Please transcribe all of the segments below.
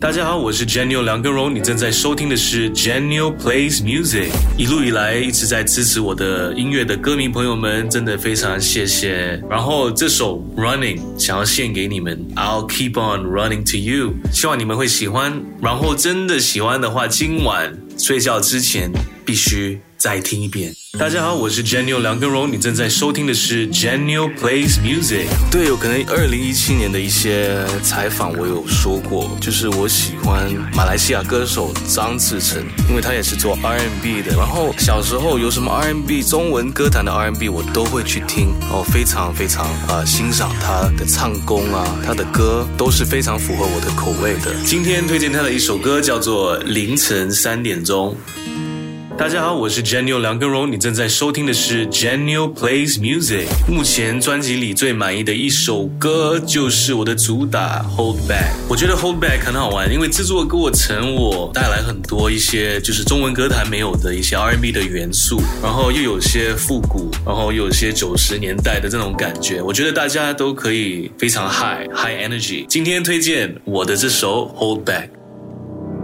大家好，我是 Janio 梁根荣，你正在收听的是 Janio Plays Music。一路以来一直在支持我的音乐的歌迷朋友们，真的非常谢谢。然后这首 Running 想要献给你们，I'll keep on running to you，希望你们会喜欢。然后真的喜欢的话，今晚睡觉之前必须。再听一遍。大家好，我是 Janio 梁根荣，你正在收听的是 Janio Plays Music。对，有可能二零一七年的一些采访，我有说过，就是我喜欢马来西亚歌手张志成，因为他也是做 R&B 的。然后小时候有什么 R&B 中文歌坛的 R&B，我都会去听，然后非常非常啊欣赏他的唱功啊，他的歌都是非常符合我的口味的。今天推荐他的一首歌叫做《凌晨三点钟》。大家好，我是 Janio 梁根荣，你正在收听的是 Janio Plays Music。目前专辑里最满意的一首歌就是我的主打 Hold Back。我觉得 Hold Back 很好玩，因为制作过程我带来很多一些就是中文歌坛没有的一些 R&B 的元素，然后又有些复古，然后又有些九十年代的这种感觉。我觉得大家都可以非常 high high energy。今天推荐我的这首 Hold Back。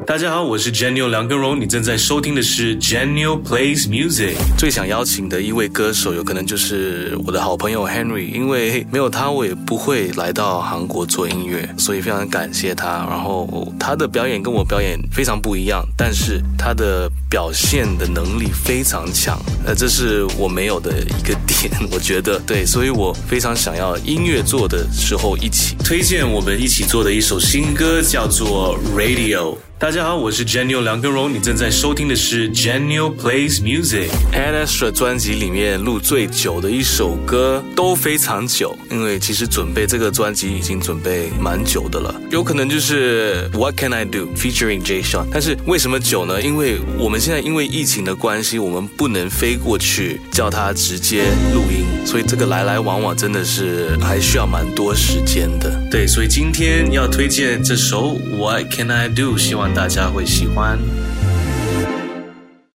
大家好，我是 Janio 梁根荣，你正在收听的是 Janio Plays Music。最想邀请的一位歌手，有可能就是我的好朋友 Henry，因为没有他，我也不会来到韩国做音乐，所以非常感谢他。然后他的表演跟我表演非常不一样，但是他的表现的能力非常强，呃，这是我没有的一个点，我觉得对，所以我非常想要音乐做的时候一起推荐我们一起做的一首新歌，叫做 Radio。大家好，我是 Janio 梁根荣，你正在收听的是 Janio Plays Music。Adastra 专辑里面录最久的一首歌都非常久，因为其实准备这个专辑已经准备蛮久的了。有可能就是 What Can I Do featuring Jay Sean，但是为什么久呢？因为我们现在因为疫情的关系，我们不能飞过去叫他直接录音，所以这个来来往往真的是还需要蛮多时间的。对，所以今天要推荐这首 What Can I Do，希望。大家会喜欢。